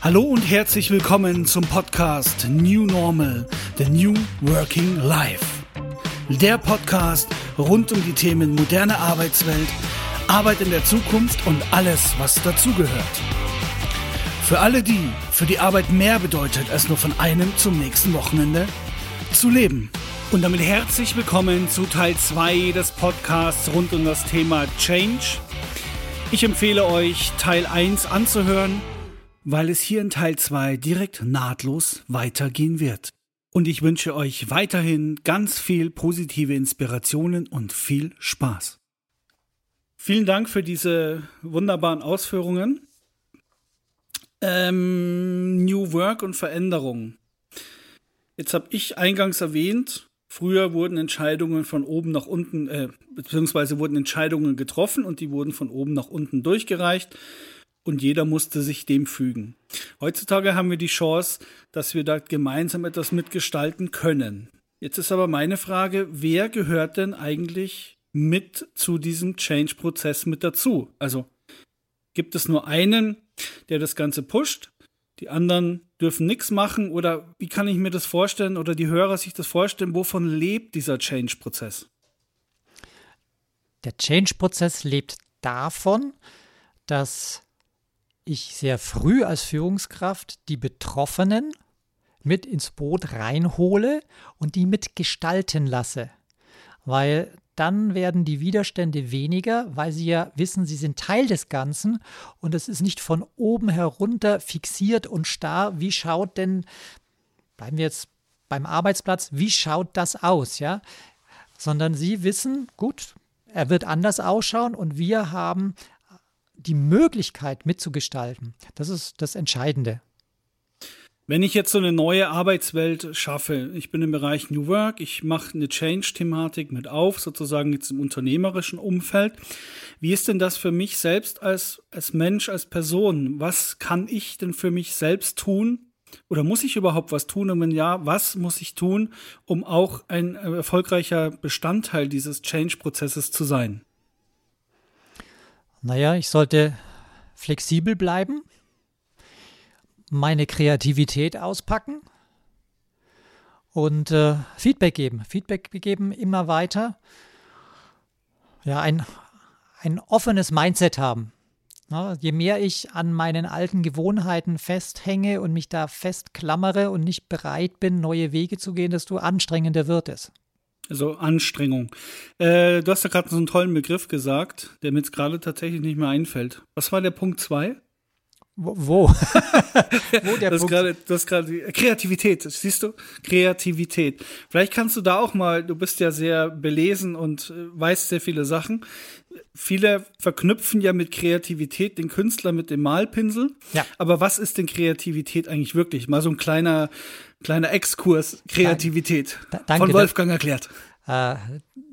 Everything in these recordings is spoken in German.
Hallo und herzlich willkommen zum Podcast New Normal, The New Working Life. Der Podcast rund um die Themen moderne Arbeitswelt, Arbeit in der Zukunft und alles, was dazugehört. Für alle die, für die Arbeit mehr bedeutet, als nur von einem zum nächsten Wochenende zu leben. Und damit herzlich willkommen zu Teil 2 des Podcasts rund um das Thema Change. Ich empfehle euch, Teil 1 anzuhören weil es hier in Teil 2 direkt nahtlos weitergehen wird. Und ich wünsche euch weiterhin ganz viel positive Inspirationen und viel Spaß. Vielen Dank für diese wunderbaren Ausführungen. Ähm, New Work und Veränderung. Jetzt habe ich eingangs erwähnt, früher wurden Entscheidungen von oben nach unten, äh, beziehungsweise wurden Entscheidungen getroffen und die wurden von oben nach unten durchgereicht und jeder musste sich dem fügen. Heutzutage haben wir die Chance, dass wir da gemeinsam etwas mitgestalten können. Jetzt ist aber meine Frage, wer gehört denn eigentlich mit zu diesem Change-Prozess mit dazu? Also gibt es nur einen, der das Ganze pusht? Die anderen dürfen nichts machen oder wie kann ich mir das vorstellen oder die Hörer sich das vorstellen? Wovon lebt dieser Change-Prozess? Der Change-Prozess lebt davon, dass ich sehr früh als Führungskraft die Betroffenen mit ins Boot reinhole und die mitgestalten lasse. Weil dann werden die Widerstände weniger, weil sie ja wissen, sie sind Teil des Ganzen und es ist nicht von oben herunter fixiert und starr. Wie schaut denn, bleiben wir jetzt beim Arbeitsplatz, wie schaut das aus, ja? Sondern sie wissen, gut, er wird anders ausschauen und wir haben die Möglichkeit mitzugestalten. Das ist das Entscheidende. Wenn ich jetzt so eine neue Arbeitswelt schaffe, ich bin im Bereich New Work, ich mache eine Change-Thematik mit auf, sozusagen jetzt im unternehmerischen Umfeld. Wie ist denn das für mich selbst als, als Mensch, als Person? Was kann ich denn für mich selbst tun? Oder muss ich überhaupt was tun? Und wenn ja, was muss ich tun, um auch ein erfolgreicher Bestandteil dieses Change-Prozesses zu sein? Naja, ich sollte flexibel bleiben, meine Kreativität auspacken und äh, Feedback geben. Feedback geben immer weiter. Ja, ein, ein offenes Mindset haben. Ja, je mehr ich an meinen alten Gewohnheiten festhänge und mich da festklammere und nicht bereit bin, neue Wege zu gehen, desto anstrengender wird es. Also Anstrengung. Äh, du hast ja gerade so einen tollen Begriff gesagt, der mir jetzt gerade tatsächlich nicht mehr einfällt. Was war der Punkt 2? Wo? Wo, Wo der das du hast gerade Kreativität, siehst du? Kreativität. Vielleicht kannst du da auch mal, du bist ja sehr belesen und äh, weißt sehr viele Sachen. Viele verknüpfen ja mit Kreativität den Künstler mit dem Malpinsel. Ja. Aber was ist denn Kreativität eigentlich wirklich? Mal so ein kleiner, kleiner Exkurs Kreativität da, danke, von Wolfgang erklärt. Äh,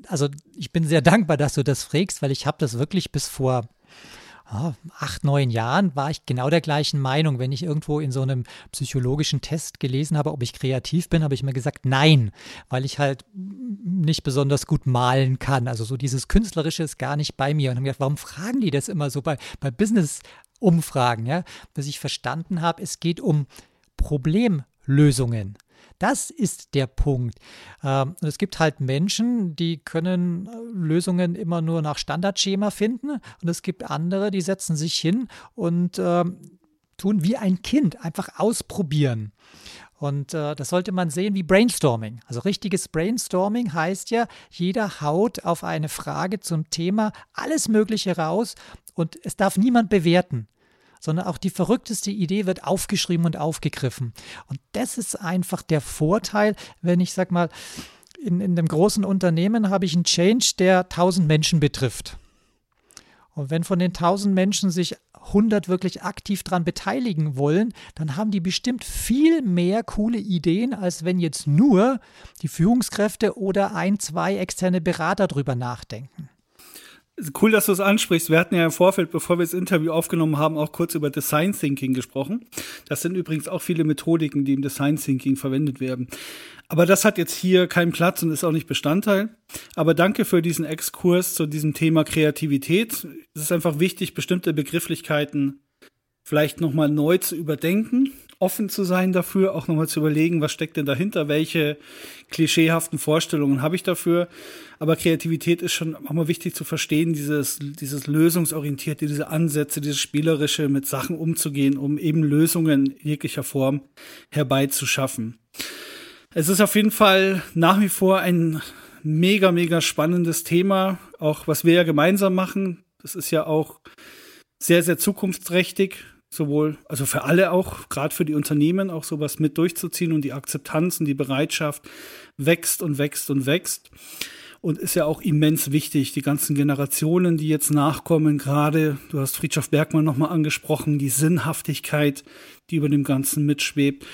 also ich bin sehr dankbar, dass du das fragst, weil ich habe das wirklich bis vor acht, neun Jahren war ich genau der gleichen Meinung. Wenn ich irgendwo in so einem psychologischen Test gelesen habe, ob ich kreativ bin, habe ich mir gesagt, nein, weil ich halt nicht besonders gut malen kann. Also so dieses Künstlerische ist gar nicht bei mir. Und habe gedacht, warum fragen die das immer so bei, bei Business-Umfragen? Ja? Bis ich verstanden habe, es geht um Problemlösungen. Das ist der Punkt. Ähm, es gibt halt Menschen, die können äh, Lösungen immer nur nach Standardschema finden und es gibt andere, die setzen sich hin und ähm, tun wie ein Kind, einfach ausprobieren. Und äh, das sollte man sehen wie Brainstorming. Also richtiges Brainstorming heißt ja, jeder haut auf eine Frage zum Thema alles Mögliche raus und es darf niemand bewerten sondern auch die verrückteste Idee wird aufgeschrieben und aufgegriffen. Und das ist einfach der Vorteil, wenn ich sag mal, in, in einem großen Unternehmen habe ich einen Change, der 1000 Menschen betrifft. Und wenn von den 1000 Menschen sich 100 wirklich aktiv daran beteiligen wollen, dann haben die bestimmt viel mehr coole Ideen, als wenn jetzt nur die Führungskräfte oder ein, zwei externe Berater drüber nachdenken. Cool, dass du es ansprichst. Wir hatten ja im Vorfeld, bevor wir das Interview aufgenommen haben, auch kurz über Design Thinking gesprochen. Das sind übrigens auch viele Methodiken, die im Design Thinking verwendet werden. Aber das hat jetzt hier keinen Platz und ist auch nicht Bestandteil. Aber danke für diesen Exkurs zu diesem Thema Kreativität. Es ist einfach wichtig, bestimmte Begrifflichkeiten vielleicht nochmal neu zu überdenken, offen zu sein dafür, auch nochmal zu überlegen, was steckt denn dahinter, welche klischeehaften Vorstellungen habe ich dafür. Aber Kreativität ist schon auch mal wichtig zu verstehen, dieses, dieses lösungsorientierte, diese Ansätze, dieses spielerische, mit Sachen umzugehen, um eben Lösungen jeglicher Form herbeizuschaffen. Es ist auf jeden Fall nach wie vor ein mega, mega spannendes Thema, auch was wir ja gemeinsam machen. Das ist ja auch sehr, sehr zukunftsträchtig, sowohl, also für alle auch, gerade für die Unternehmen, auch sowas mit durchzuziehen und die Akzeptanz und die Bereitschaft wächst und wächst und wächst. Und ist ja auch immens wichtig, die ganzen Generationen, die jetzt nachkommen, gerade, du hast Friedrich Bergmann nochmal angesprochen, die Sinnhaftigkeit, die über dem Ganzen mitschwebt.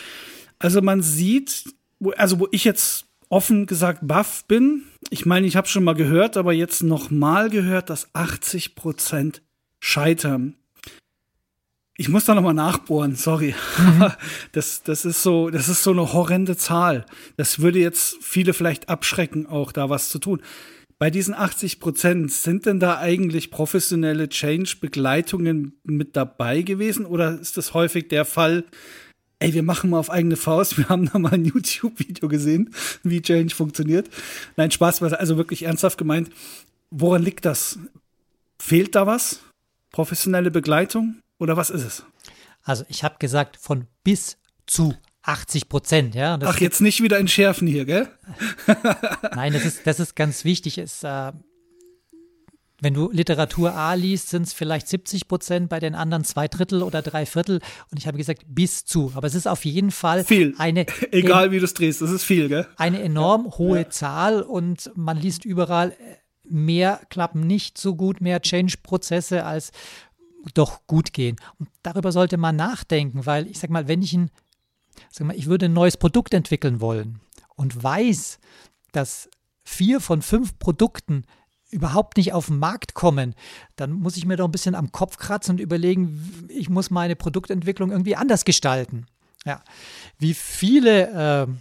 Also man sieht, wo, also wo ich jetzt offen gesagt baff bin, ich meine, ich habe schon mal gehört, aber jetzt nochmal gehört, dass 80 Prozent scheitern. Ich muss da nochmal nachbohren, sorry. Mhm. Das, das ist so, das ist so eine horrende Zahl. Das würde jetzt viele vielleicht abschrecken, auch da was zu tun. Bei diesen 80 Prozent, sind denn da eigentlich professionelle Change-Begleitungen mit dabei gewesen oder ist das häufig der Fall, ey, wir machen mal auf eigene Faust, wir haben da mal ein YouTube-Video gesehen, wie Change funktioniert. Nein, Spaß, also wirklich ernsthaft gemeint. Woran liegt das? Fehlt da was? Professionelle Begleitung? Oder was ist es? Also ich habe gesagt, von bis zu 80 Prozent, ja. Ach, jetzt nicht wieder entschärfen hier, gell? Nein, das ist, das ist ganz wichtig. Ist, äh, wenn du Literatur A liest, sind es vielleicht 70 Prozent, bei den anderen zwei Drittel oder drei Viertel. Und ich habe gesagt, bis zu. Aber es ist auf jeden Fall viel. eine. Egal wie du es drehst, das ist viel, gell? Eine enorm ja. hohe ja. Zahl und man liest überall, äh, mehr klappen nicht so gut, mehr Change-Prozesse als doch gut gehen. Und darüber sollte man nachdenken, weil ich sag mal, wenn ich ein, sag mal, ich würde ein neues Produkt entwickeln wollen und weiß, dass vier von fünf Produkten überhaupt nicht auf den Markt kommen, dann muss ich mir doch ein bisschen am Kopf kratzen und überlegen, ich muss meine Produktentwicklung irgendwie anders gestalten. Ja, wie viele äh,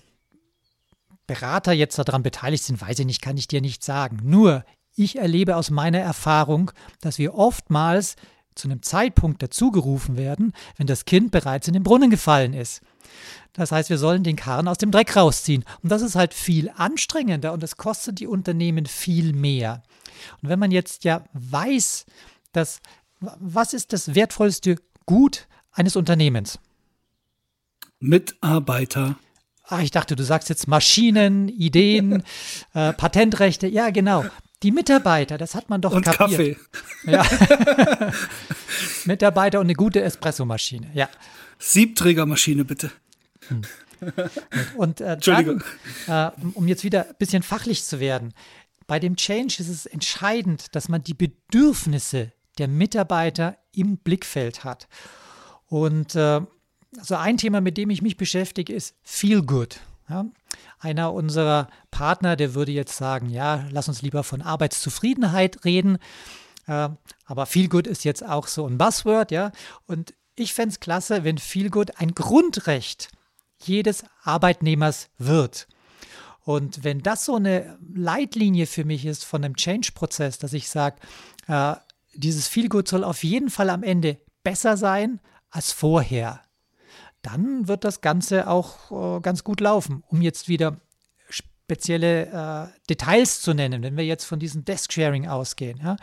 Berater jetzt daran beteiligt sind, weiß ich nicht, kann ich dir nicht sagen. Nur, ich erlebe aus meiner Erfahrung, dass wir oftmals zu einem Zeitpunkt dazugerufen werden, wenn das Kind bereits in den Brunnen gefallen ist. Das heißt, wir sollen den Karren aus dem Dreck rausziehen. Und das ist halt viel anstrengender und das kostet die Unternehmen viel mehr. Und wenn man jetzt ja weiß, dass, was ist das wertvollste Gut eines Unternehmens? Mitarbeiter. Ach, ich dachte, du sagst jetzt Maschinen, Ideen, äh, Patentrechte. Ja, genau. Die Mitarbeiter, das hat man doch und kapiert. Kaffee. Ja. Mitarbeiter und eine gute Espressomaschine, ja. Siebträgermaschine, bitte. Hm. Und äh, Entschuldigung. Dann, äh, um jetzt wieder ein bisschen fachlich zu werden, bei dem Change ist es entscheidend, dass man die Bedürfnisse der Mitarbeiter im Blickfeld hat. Und äh, also ein Thema, mit dem ich mich beschäftige, ist Feel Good. Ja? Einer unserer Partner, der würde jetzt sagen, ja, lass uns lieber von Arbeitszufriedenheit reden. Äh, aber Feel Good ist jetzt auch so ein Buzzword, ja. Und ich fände es klasse, wenn Feel Good ein Grundrecht jedes Arbeitnehmers wird. Und wenn das so eine Leitlinie für mich ist von einem Change-Prozess, dass ich sage, äh, dieses Feel Good soll auf jeden Fall am Ende besser sein als vorher dann wird das Ganze auch äh, ganz gut laufen. Um jetzt wieder spezielle äh, Details zu nennen, wenn wir jetzt von diesem Desk-Sharing ausgehen. Ja?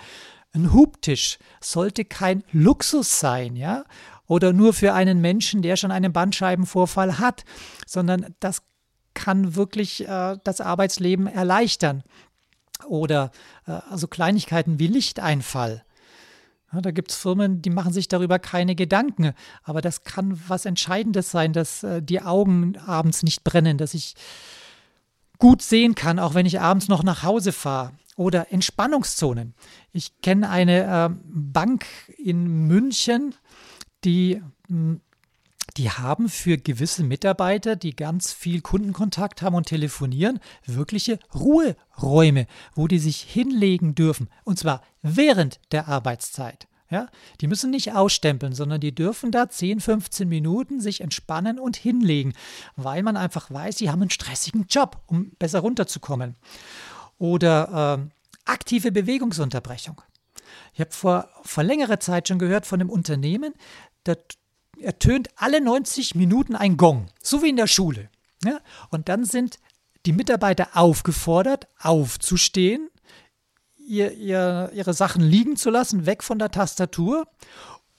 Ein Hubtisch sollte kein Luxus sein, ja, oder nur für einen Menschen, der schon einen Bandscheibenvorfall hat, sondern das kann wirklich äh, das Arbeitsleben erleichtern. Oder äh, also Kleinigkeiten wie Lichteinfall. Ja, da gibt es Firmen, die machen sich darüber keine Gedanken. Aber das kann was Entscheidendes sein, dass äh, die Augen abends nicht brennen, dass ich gut sehen kann, auch wenn ich abends noch nach Hause fahre. Oder Entspannungszonen. Ich kenne eine äh, Bank in München, die hm, die haben für gewisse Mitarbeiter, die ganz viel Kundenkontakt haben und telefonieren, wirkliche Ruheräume, wo die sich hinlegen dürfen. Und zwar während der Arbeitszeit. Ja, die müssen nicht ausstempeln, sondern die dürfen da 10, 15 Minuten sich entspannen und hinlegen, weil man einfach weiß, sie haben einen stressigen Job, um besser runterzukommen. Oder äh, aktive Bewegungsunterbrechung. Ich habe vor, vor längerer Zeit schon gehört von einem Unternehmen, da ertönt alle 90 Minuten ein Gong, so wie in der Schule. Ja? Und dann sind die Mitarbeiter aufgefordert, aufzustehen, ihr, ihr, ihre Sachen liegen zu lassen, weg von der Tastatur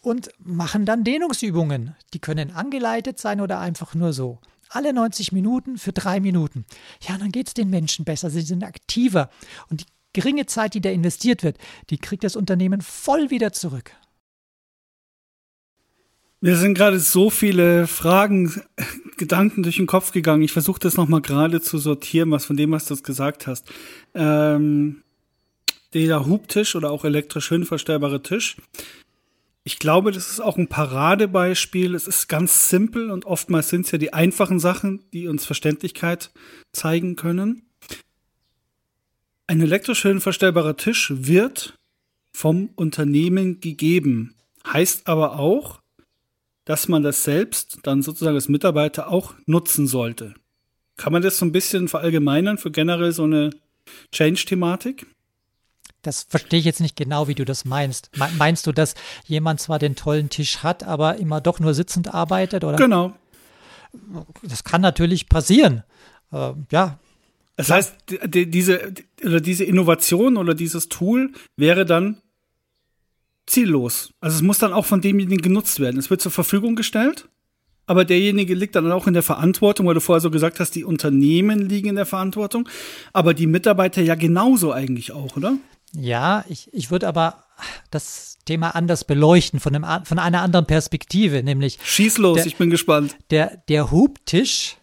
und machen dann Dehnungsübungen. Die können angeleitet sein oder einfach nur so. Alle 90 Minuten für drei Minuten. Ja, dann geht es den Menschen besser, sie sind aktiver. Und die geringe Zeit, die da investiert wird, die kriegt das Unternehmen voll wieder zurück. Mir sind gerade so viele Fragen, Gedanken durch den Kopf gegangen. Ich versuche das nochmal gerade zu sortieren, was von dem, was du gesagt hast. Ähm, der Hubtisch oder auch elektrisch höhenverstellbare Tisch. Ich glaube, das ist auch ein Paradebeispiel. Es ist ganz simpel und oftmals sind es ja die einfachen Sachen, die uns Verständlichkeit zeigen können. Ein elektrisch höhenverstellbarer Tisch wird vom Unternehmen gegeben. Heißt aber auch, dass man das selbst dann sozusagen als Mitarbeiter auch nutzen sollte. Kann man das so ein bisschen verallgemeinern für generell so eine Change-Thematik? Das verstehe ich jetzt nicht genau, wie du das meinst. Meinst du, dass jemand zwar den tollen Tisch hat, aber immer doch nur sitzend arbeitet? Oder? Genau. Das kann natürlich passieren. Äh, ja. Das heißt, die, diese, oder diese Innovation oder dieses Tool wäre dann ziellos. Also es muss dann auch von demjenigen genutzt werden. Es wird zur Verfügung gestellt, aber derjenige liegt dann auch in der Verantwortung, weil du vorher so gesagt hast, die Unternehmen liegen in der Verantwortung, aber die Mitarbeiter ja genauso eigentlich auch, oder? Ja, ich, ich würde aber das Thema anders beleuchten, von, einem, von einer anderen Perspektive, nämlich. Schieß los, der, ich bin gespannt. Der, der Hubtisch,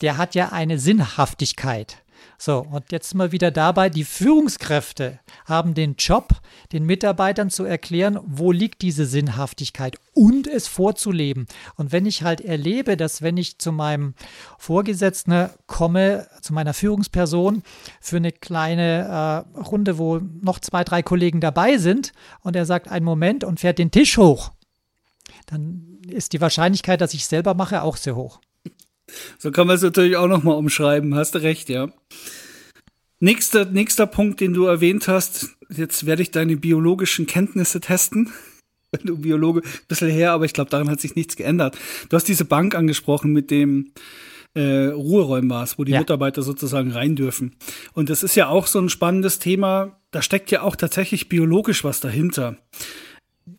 der hat ja eine Sinnhaftigkeit. So, und jetzt mal wieder dabei, die Führungskräfte haben den Job, den Mitarbeitern zu erklären, wo liegt diese Sinnhaftigkeit und es vorzuleben. Und wenn ich halt erlebe, dass wenn ich zu meinem Vorgesetzten komme, zu meiner Führungsperson für eine kleine äh, Runde, wo noch zwei, drei Kollegen dabei sind und er sagt einen Moment und fährt den Tisch hoch, dann ist die Wahrscheinlichkeit, dass ich selber mache, auch sehr hoch. So kann man es natürlich auch nochmal umschreiben, hast du recht, ja. Nächster, nächster Punkt, den du erwähnt hast, jetzt werde ich deine biologischen Kenntnisse testen. Wenn du Biologe, ein bisschen her, aber ich glaube, daran hat sich nichts geändert. Du hast diese Bank angesprochen mit dem äh, Ruheräumen war wo die ja. Mitarbeiter sozusagen rein dürfen. Und das ist ja auch so ein spannendes Thema. Da steckt ja auch tatsächlich biologisch was dahinter.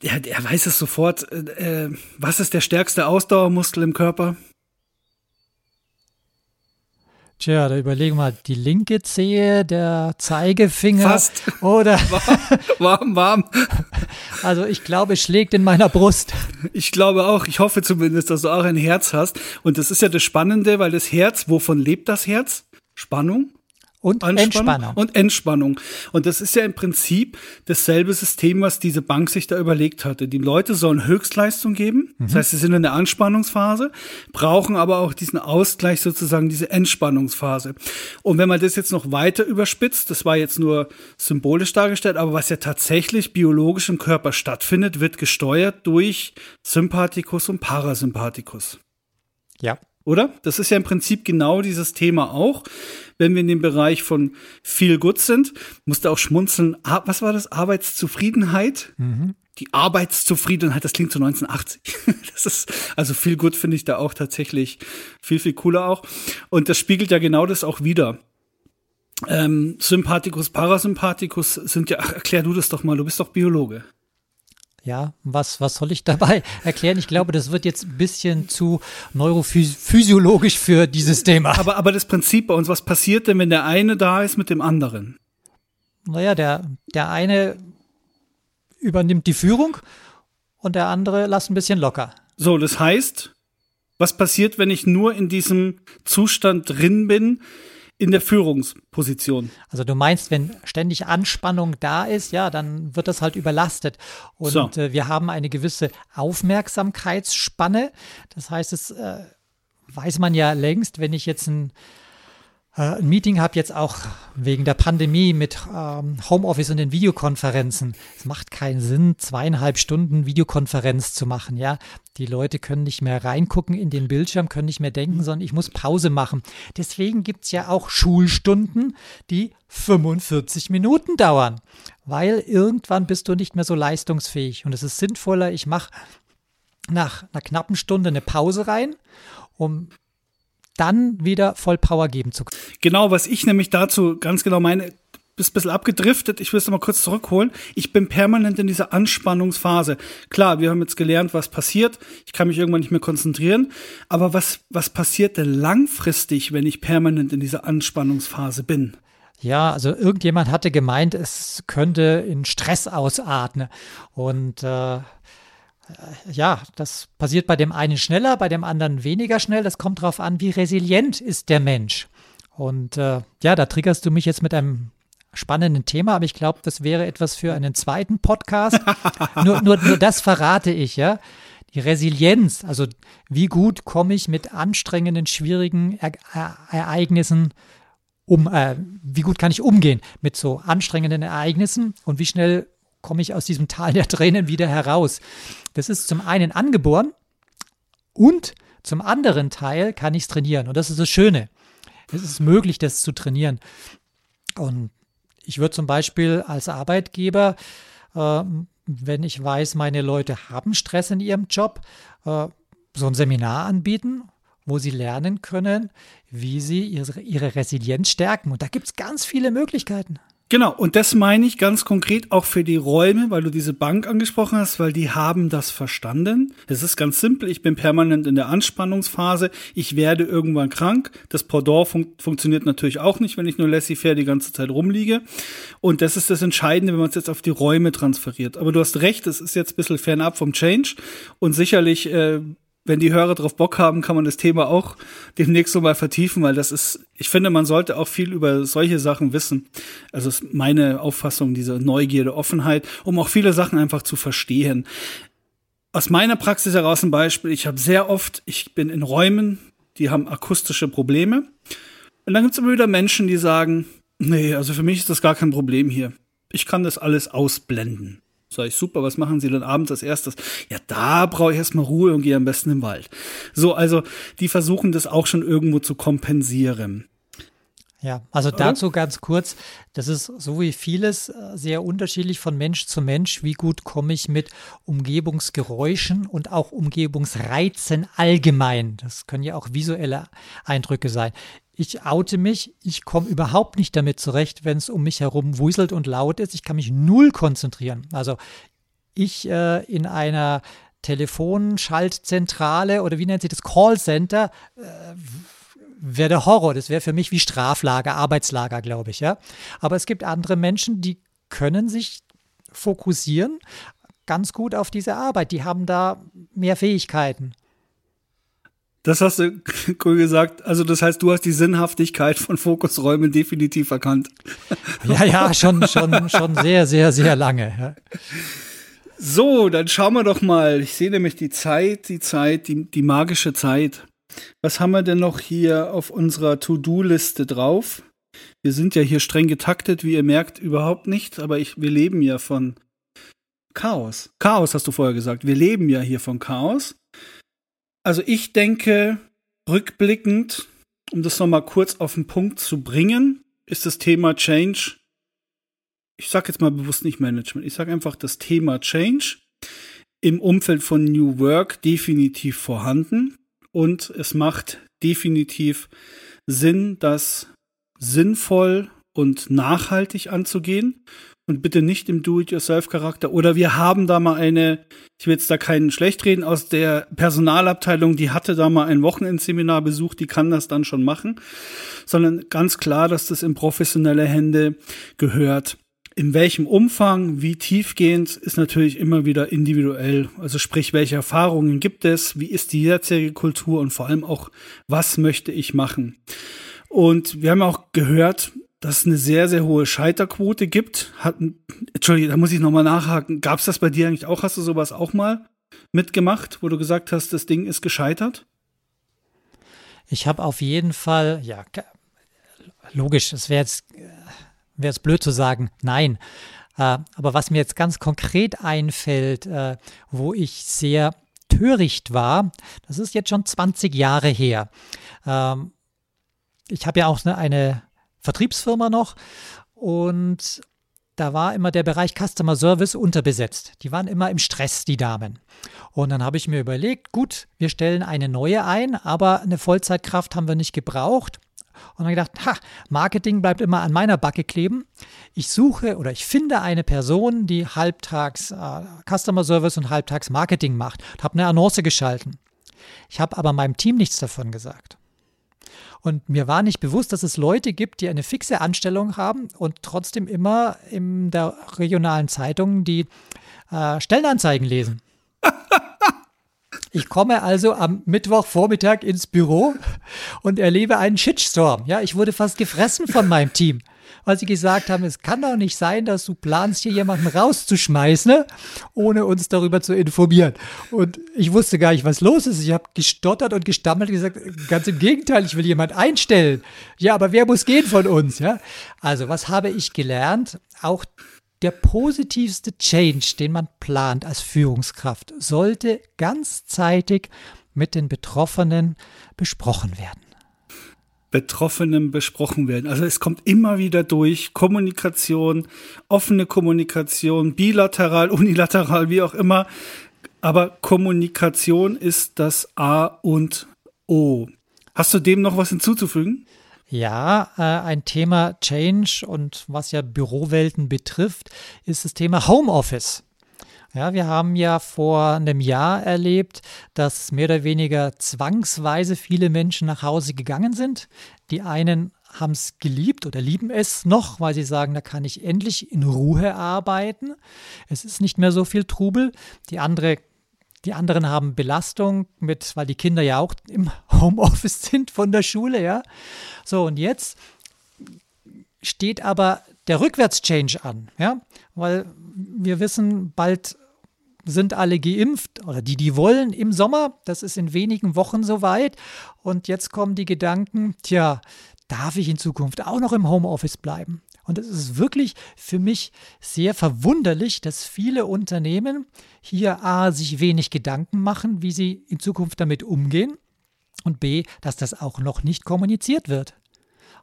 Er, er weiß es sofort. Äh, äh was ist der stärkste Ausdauermuskel im Körper? Tja, da überlegen wir mal, die linke Zehe, der Zeigefinger Fast. oder warm, warm. Also ich glaube, es schlägt in meiner Brust. Ich glaube auch, ich hoffe zumindest, dass du auch ein Herz hast. Und das ist ja das Spannende, weil das Herz, wovon lebt das Herz? Spannung. Und Entspannung. Und Entspannung. Und das ist ja im Prinzip dasselbe System, was diese Bank sich da überlegt hatte. Die Leute sollen Höchstleistung geben. Mhm. Das heißt, sie sind in der Anspannungsphase, brauchen aber auch diesen Ausgleich sozusagen, diese Entspannungsphase. Und wenn man das jetzt noch weiter überspitzt, das war jetzt nur symbolisch dargestellt, aber was ja tatsächlich biologisch im Körper stattfindet, wird gesteuert durch Sympathikus und Parasympathikus. Ja. Oder? Das ist ja im Prinzip genau dieses Thema auch. Wenn wir in dem Bereich von viel gut sind, musste auch schmunzeln. Was war das? Arbeitszufriedenheit? Mhm. Die Arbeitszufriedenheit, das klingt zu 1980. das ist, also viel gut finde ich da auch tatsächlich viel, viel cooler auch. Und das spiegelt ja genau das auch wieder. Ähm, Sympathikus, Parasympathikus sind ja, ach, erklär du das doch mal, du bist doch Biologe. Ja, was, was soll ich dabei erklären? Ich glaube, das wird jetzt ein bisschen zu neurophysiologisch für dieses Thema. Aber, aber das Prinzip bei uns, was passiert denn, wenn der eine da ist mit dem anderen? Naja, der, der eine übernimmt die Führung und der andere lässt ein bisschen locker. So, das heißt, was passiert, wenn ich nur in diesem Zustand drin bin? In der Führungsposition. Also du meinst, wenn ständig Anspannung da ist, ja, dann wird das halt überlastet. Und so. äh, wir haben eine gewisse Aufmerksamkeitsspanne. Das heißt, es äh, weiß man ja längst, wenn ich jetzt ein ein Meeting habe jetzt auch wegen der Pandemie mit ähm, Homeoffice und den Videokonferenzen. Es macht keinen Sinn, zweieinhalb Stunden Videokonferenz zu machen. Ja, die Leute können nicht mehr reingucken in den Bildschirm, können nicht mehr denken, sondern ich muss Pause machen. Deswegen gibt es ja auch Schulstunden, die 45 Minuten dauern, weil irgendwann bist du nicht mehr so leistungsfähig und es ist sinnvoller, ich mache nach einer knappen Stunde eine Pause rein, um dann wieder voll Power geben zu können. Genau, was ich nämlich dazu ganz genau meine, bist ein bisschen abgedriftet. Ich will es mal kurz zurückholen. Ich bin permanent in dieser Anspannungsphase. Klar, wir haben jetzt gelernt, was passiert. Ich kann mich irgendwann nicht mehr konzentrieren. Aber was, was passiert denn langfristig, wenn ich permanent in dieser Anspannungsphase bin? Ja, also irgendjemand hatte gemeint, es könnte in Stress ausatmen. Und äh, ja, das passiert bei dem einen schneller, bei dem anderen weniger schnell. Das kommt darauf an, wie resilient ist der Mensch. Und äh, ja, da triggerst du mich jetzt mit einem spannenden Thema, aber ich glaube, das wäre etwas für einen zweiten Podcast. nur, nur, nur das verrate ich, ja. Die Resilienz, also wie gut komme ich mit anstrengenden, schwierigen er er Ereignissen um, äh, wie gut kann ich umgehen mit so anstrengenden Ereignissen und wie schnell komme ich aus diesem Tal der Tränen wieder heraus. Das ist zum einen angeboren und zum anderen Teil kann ich es trainieren. Und das ist das Schöne. Es ist möglich, das zu trainieren. Und ich würde zum Beispiel als Arbeitgeber, äh, wenn ich weiß, meine Leute haben Stress in ihrem Job, äh, so ein Seminar anbieten, wo sie lernen können, wie sie ihre, ihre Resilienz stärken. Und da gibt es ganz viele Möglichkeiten. Genau, und das meine ich ganz konkret auch für die Räume, weil du diese Bank angesprochen hast, weil die haben das verstanden. Es ist ganz simpel, ich bin permanent in der Anspannungsphase, ich werde irgendwann krank. Das Pendant fun funktioniert natürlich auch nicht, wenn ich nur laissez-faire die ganze Zeit rumliege. Und das ist das Entscheidende, wenn man es jetzt auf die Räume transferiert. Aber du hast recht, es ist jetzt ein bisschen fernab vom Change und sicherlich äh, wenn die Hörer drauf Bock haben, kann man das Thema auch demnächst so mal vertiefen, weil das ist, ich finde, man sollte auch viel über solche Sachen wissen. Also ist meine Auffassung, diese Neugierde, Offenheit, um auch viele Sachen einfach zu verstehen. Aus meiner Praxis heraus ein Beispiel, ich habe sehr oft, ich bin in Räumen, die haben akustische Probleme. Und dann gibt es immer wieder Menschen, die sagen, nee, also für mich ist das gar kein Problem hier. Ich kann das alles ausblenden. Sag ich, super, was machen Sie denn abends als erstes? Ja, da brauche ich erstmal Ruhe und gehe am besten im Wald. So, also die versuchen das auch schon irgendwo zu kompensieren. Ja, also dazu ganz kurz, das ist so wie vieles äh, sehr unterschiedlich von Mensch zu Mensch. Wie gut komme ich mit Umgebungsgeräuschen und auch Umgebungsreizen allgemein? Das können ja auch visuelle Eindrücke sein. Ich oute mich, ich komme überhaupt nicht damit zurecht, wenn es um mich herum wuselt und laut ist. Ich kann mich null konzentrieren. Also ich äh, in einer Telefonschaltzentrale oder wie nennt sich das Callcenter äh, wäre der Horror. Das wäre für mich wie Straflager, Arbeitslager, glaube ich, ja. Aber es gibt andere Menschen, die können sich fokussieren ganz gut auf diese Arbeit. Die haben da mehr Fähigkeiten. Das hast du cool gesagt. Also das heißt, du hast die Sinnhaftigkeit von Fokusräumen definitiv erkannt. Ja, ja, schon, schon, schon sehr, sehr, sehr lange. So, dann schauen wir doch mal. Ich sehe nämlich die Zeit, die Zeit, die, die magische Zeit. Was haben wir denn noch hier auf unserer To-Do-Liste drauf? Wir sind ja hier streng getaktet, wie ihr merkt, überhaupt nicht, aber ich, wir leben ja von Chaos. Chaos hast du vorher gesagt. Wir leben ja hier von Chaos. Also ich denke, rückblickend, um das nochmal kurz auf den Punkt zu bringen, ist das Thema Change, ich sage jetzt mal bewusst nicht Management, ich sage einfach das Thema Change im Umfeld von New Work definitiv vorhanden. Und es macht definitiv Sinn, das sinnvoll und nachhaltig anzugehen und bitte nicht im Do-it-yourself-Charakter. Oder wir haben da mal eine, ich will jetzt da keinen schlecht reden, aus der Personalabteilung, die hatte da mal ein Wochenendseminar besucht, die kann das dann schon machen, sondern ganz klar, dass das in professionelle Hände gehört. In welchem Umfang, wie tiefgehend, ist natürlich immer wieder individuell. Also sprich, welche Erfahrungen gibt es, wie ist die jetzige Kultur und vor allem auch, was möchte ich machen. Und wir haben auch gehört, dass es eine sehr, sehr hohe Scheiterquote gibt. Hat, Entschuldigung, da muss ich nochmal nachhaken. Gab es das bei dir eigentlich auch? Hast du sowas auch mal mitgemacht, wo du gesagt hast, das Ding ist gescheitert? Ich habe auf jeden Fall, ja, logisch, es wäre jetzt wäre es blöd zu sagen, nein. Äh, aber was mir jetzt ganz konkret einfällt, äh, wo ich sehr töricht war, das ist jetzt schon 20 Jahre her. Ähm, ich habe ja auch eine, eine Vertriebsfirma noch und da war immer der Bereich Customer Service unterbesetzt. Die waren immer im Stress, die Damen. Und dann habe ich mir überlegt, gut, wir stellen eine neue ein, aber eine Vollzeitkraft haben wir nicht gebraucht. Und dann gedacht, ha, Marketing bleibt immer an meiner Backe kleben. Ich suche oder ich finde eine Person, die halbtags äh, Customer Service und halbtags Marketing macht. Habe eine Annonce geschalten. Ich habe aber meinem Team nichts davon gesagt. Und mir war nicht bewusst, dass es Leute gibt, die eine fixe Anstellung haben und trotzdem immer in der regionalen Zeitung die äh, Stellenanzeigen lesen. Ich komme also am Mittwochvormittag ins Büro und erlebe einen Shitstorm. Ja, ich wurde fast gefressen von meinem Team, weil sie gesagt haben, es kann doch nicht sein, dass du planst, hier jemanden rauszuschmeißen, ne? ohne uns darüber zu informieren. Und ich wusste gar nicht, was los ist. Ich habe gestottert und gestammelt und gesagt, ganz im Gegenteil, ich will jemand einstellen. Ja, aber wer muss gehen von uns? Ja, also was habe ich gelernt? Auch der positivste Change, den man plant als Führungskraft, sollte ganzzeitig mit den Betroffenen besprochen werden. Betroffenen besprochen werden. Also es kommt immer wieder durch Kommunikation, offene Kommunikation, bilateral, unilateral, wie auch immer. Aber Kommunikation ist das A und O. Hast du dem noch was hinzuzufügen? Ja, äh, ein Thema Change und was ja Bürowelten betrifft, ist das Thema Homeoffice. Ja, wir haben ja vor einem Jahr erlebt, dass mehr oder weniger zwangsweise viele Menschen nach Hause gegangen sind. Die einen haben es geliebt oder lieben es noch, weil sie sagen, da kann ich endlich in Ruhe arbeiten. Es ist nicht mehr so viel Trubel. Die andere die anderen haben Belastung mit, weil die Kinder ja auch im Homeoffice sind von der Schule, ja. So, und jetzt steht aber der Rückwärtschange an, ja, weil wir wissen, bald sind alle geimpft oder die, die wollen im Sommer, das ist in wenigen Wochen soweit. Und jetzt kommen die Gedanken, tja, darf ich in Zukunft auch noch im Homeoffice bleiben? Und es ist wirklich für mich sehr verwunderlich, dass viele Unternehmen hier A, sich wenig Gedanken machen, wie sie in Zukunft damit umgehen und B, dass das auch noch nicht kommuniziert wird.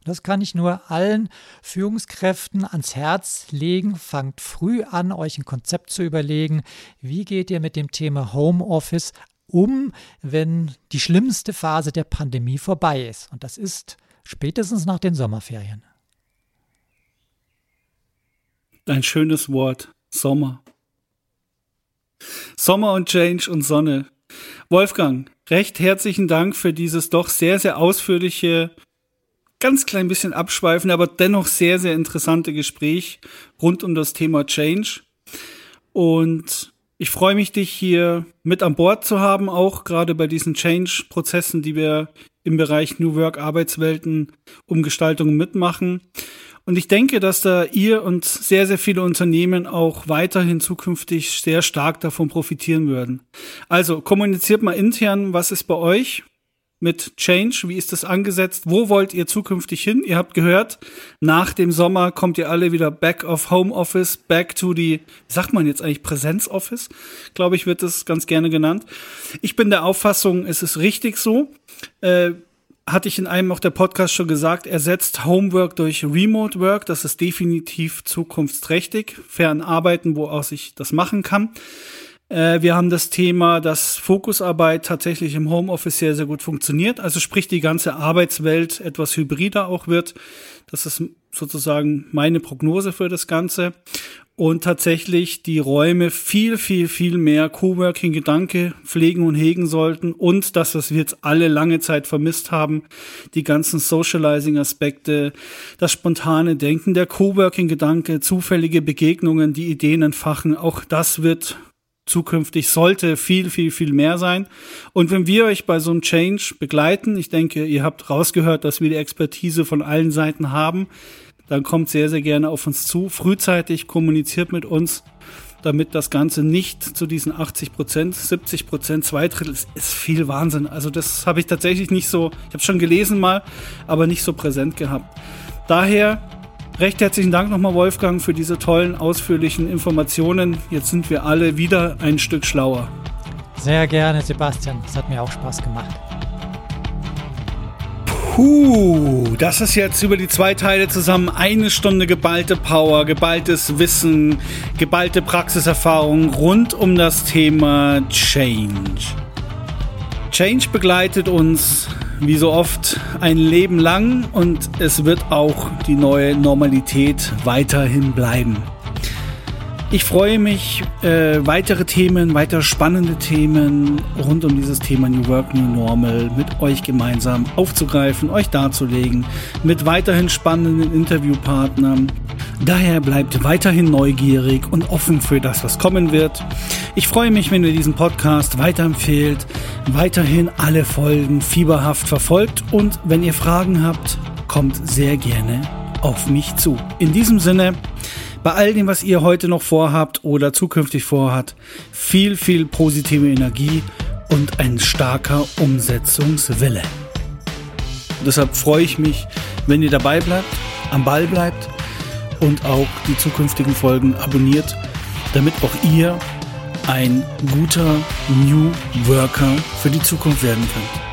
Und das kann ich nur allen Führungskräften ans Herz legen. Fangt früh an, euch ein Konzept zu überlegen. Wie geht ihr mit dem Thema Homeoffice um, wenn die schlimmste Phase der Pandemie vorbei ist? Und das ist spätestens nach den Sommerferien. Ein schönes Wort. Sommer. Sommer und Change und Sonne. Wolfgang, recht herzlichen Dank für dieses doch sehr, sehr ausführliche, ganz klein bisschen abschweifende, aber dennoch sehr, sehr interessante Gespräch rund um das Thema Change. Und ich freue mich, dich hier mit an Bord zu haben, auch gerade bei diesen Change-Prozessen, die wir im Bereich New Work Arbeitswelten Umgestaltungen mitmachen. Und ich denke, dass da ihr und sehr, sehr viele Unternehmen auch weiterhin zukünftig sehr stark davon profitieren würden. Also kommuniziert mal intern, was ist bei euch mit Change? Wie ist das angesetzt? Wo wollt ihr zukünftig hin? Ihr habt gehört, nach dem Sommer kommt ihr alle wieder back of Home Office, back to wie sagt man jetzt eigentlich, Präsenzoffice? Glaube ich, wird das ganz gerne genannt. Ich bin der Auffassung, es ist richtig so. Äh, hatte ich in einem auch der Podcast schon gesagt, ersetzt Homework durch Remote Work. Das ist definitiv zukunftsträchtig. Fernarbeiten, wo auch sich das machen kann. Äh, wir haben das Thema, dass Fokusarbeit tatsächlich im Homeoffice sehr, sehr gut funktioniert. Also sprich, die ganze Arbeitswelt etwas hybrider auch wird. Das ist sozusagen meine Prognose für das Ganze und tatsächlich die Räume viel, viel, viel mehr Coworking-Gedanke pflegen und hegen sollten und das, was wir jetzt alle lange Zeit vermisst haben, die ganzen Socializing-Aspekte, das spontane Denken, der Coworking-Gedanke, zufällige Begegnungen, die Ideen entfachen, auch das wird zukünftig sollte viel, viel, viel mehr sein. Und wenn wir euch bei so einem Change begleiten, ich denke, ihr habt rausgehört, dass wir die Expertise von allen Seiten haben, dann kommt sehr, sehr gerne auf uns zu. Frühzeitig kommuniziert mit uns, damit das Ganze nicht zu diesen 80 Prozent, 70 Prozent, zwei Drittel ist, ist viel Wahnsinn. Also das habe ich tatsächlich nicht so, ich habe schon gelesen mal, aber nicht so präsent gehabt. Daher recht herzlichen Dank nochmal, Wolfgang, für diese tollen, ausführlichen Informationen. Jetzt sind wir alle wieder ein Stück schlauer. Sehr gerne, Sebastian. Es hat mir auch Spaß gemacht. Puh, das ist jetzt über die zwei Teile zusammen eine Stunde geballte Power, geballtes Wissen, geballte Praxiserfahrung rund um das Thema Change. Change begleitet uns wie so oft ein Leben lang und es wird auch die neue Normalität weiterhin bleiben. Ich freue mich, äh, weitere Themen, weitere spannende Themen rund um dieses Thema New Work, New Normal mit euch gemeinsam aufzugreifen, euch darzulegen, mit weiterhin spannenden Interviewpartnern. Daher bleibt weiterhin neugierig und offen für das, was kommen wird. Ich freue mich, wenn ihr diesen Podcast weiterempfehlt, weiterhin alle Folgen fieberhaft verfolgt und wenn ihr Fragen habt, kommt sehr gerne auf mich zu. In diesem Sinne, bei all dem, was ihr heute noch vorhabt oder zukünftig vorhat, viel, viel positive Energie und ein starker Umsetzungswille. Deshalb freue ich mich, wenn ihr dabei bleibt, am Ball bleibt und auch die zukünftigen Folgen abonniert, damit auch ihr ein guter New Worker für die Zukunft werden könnt.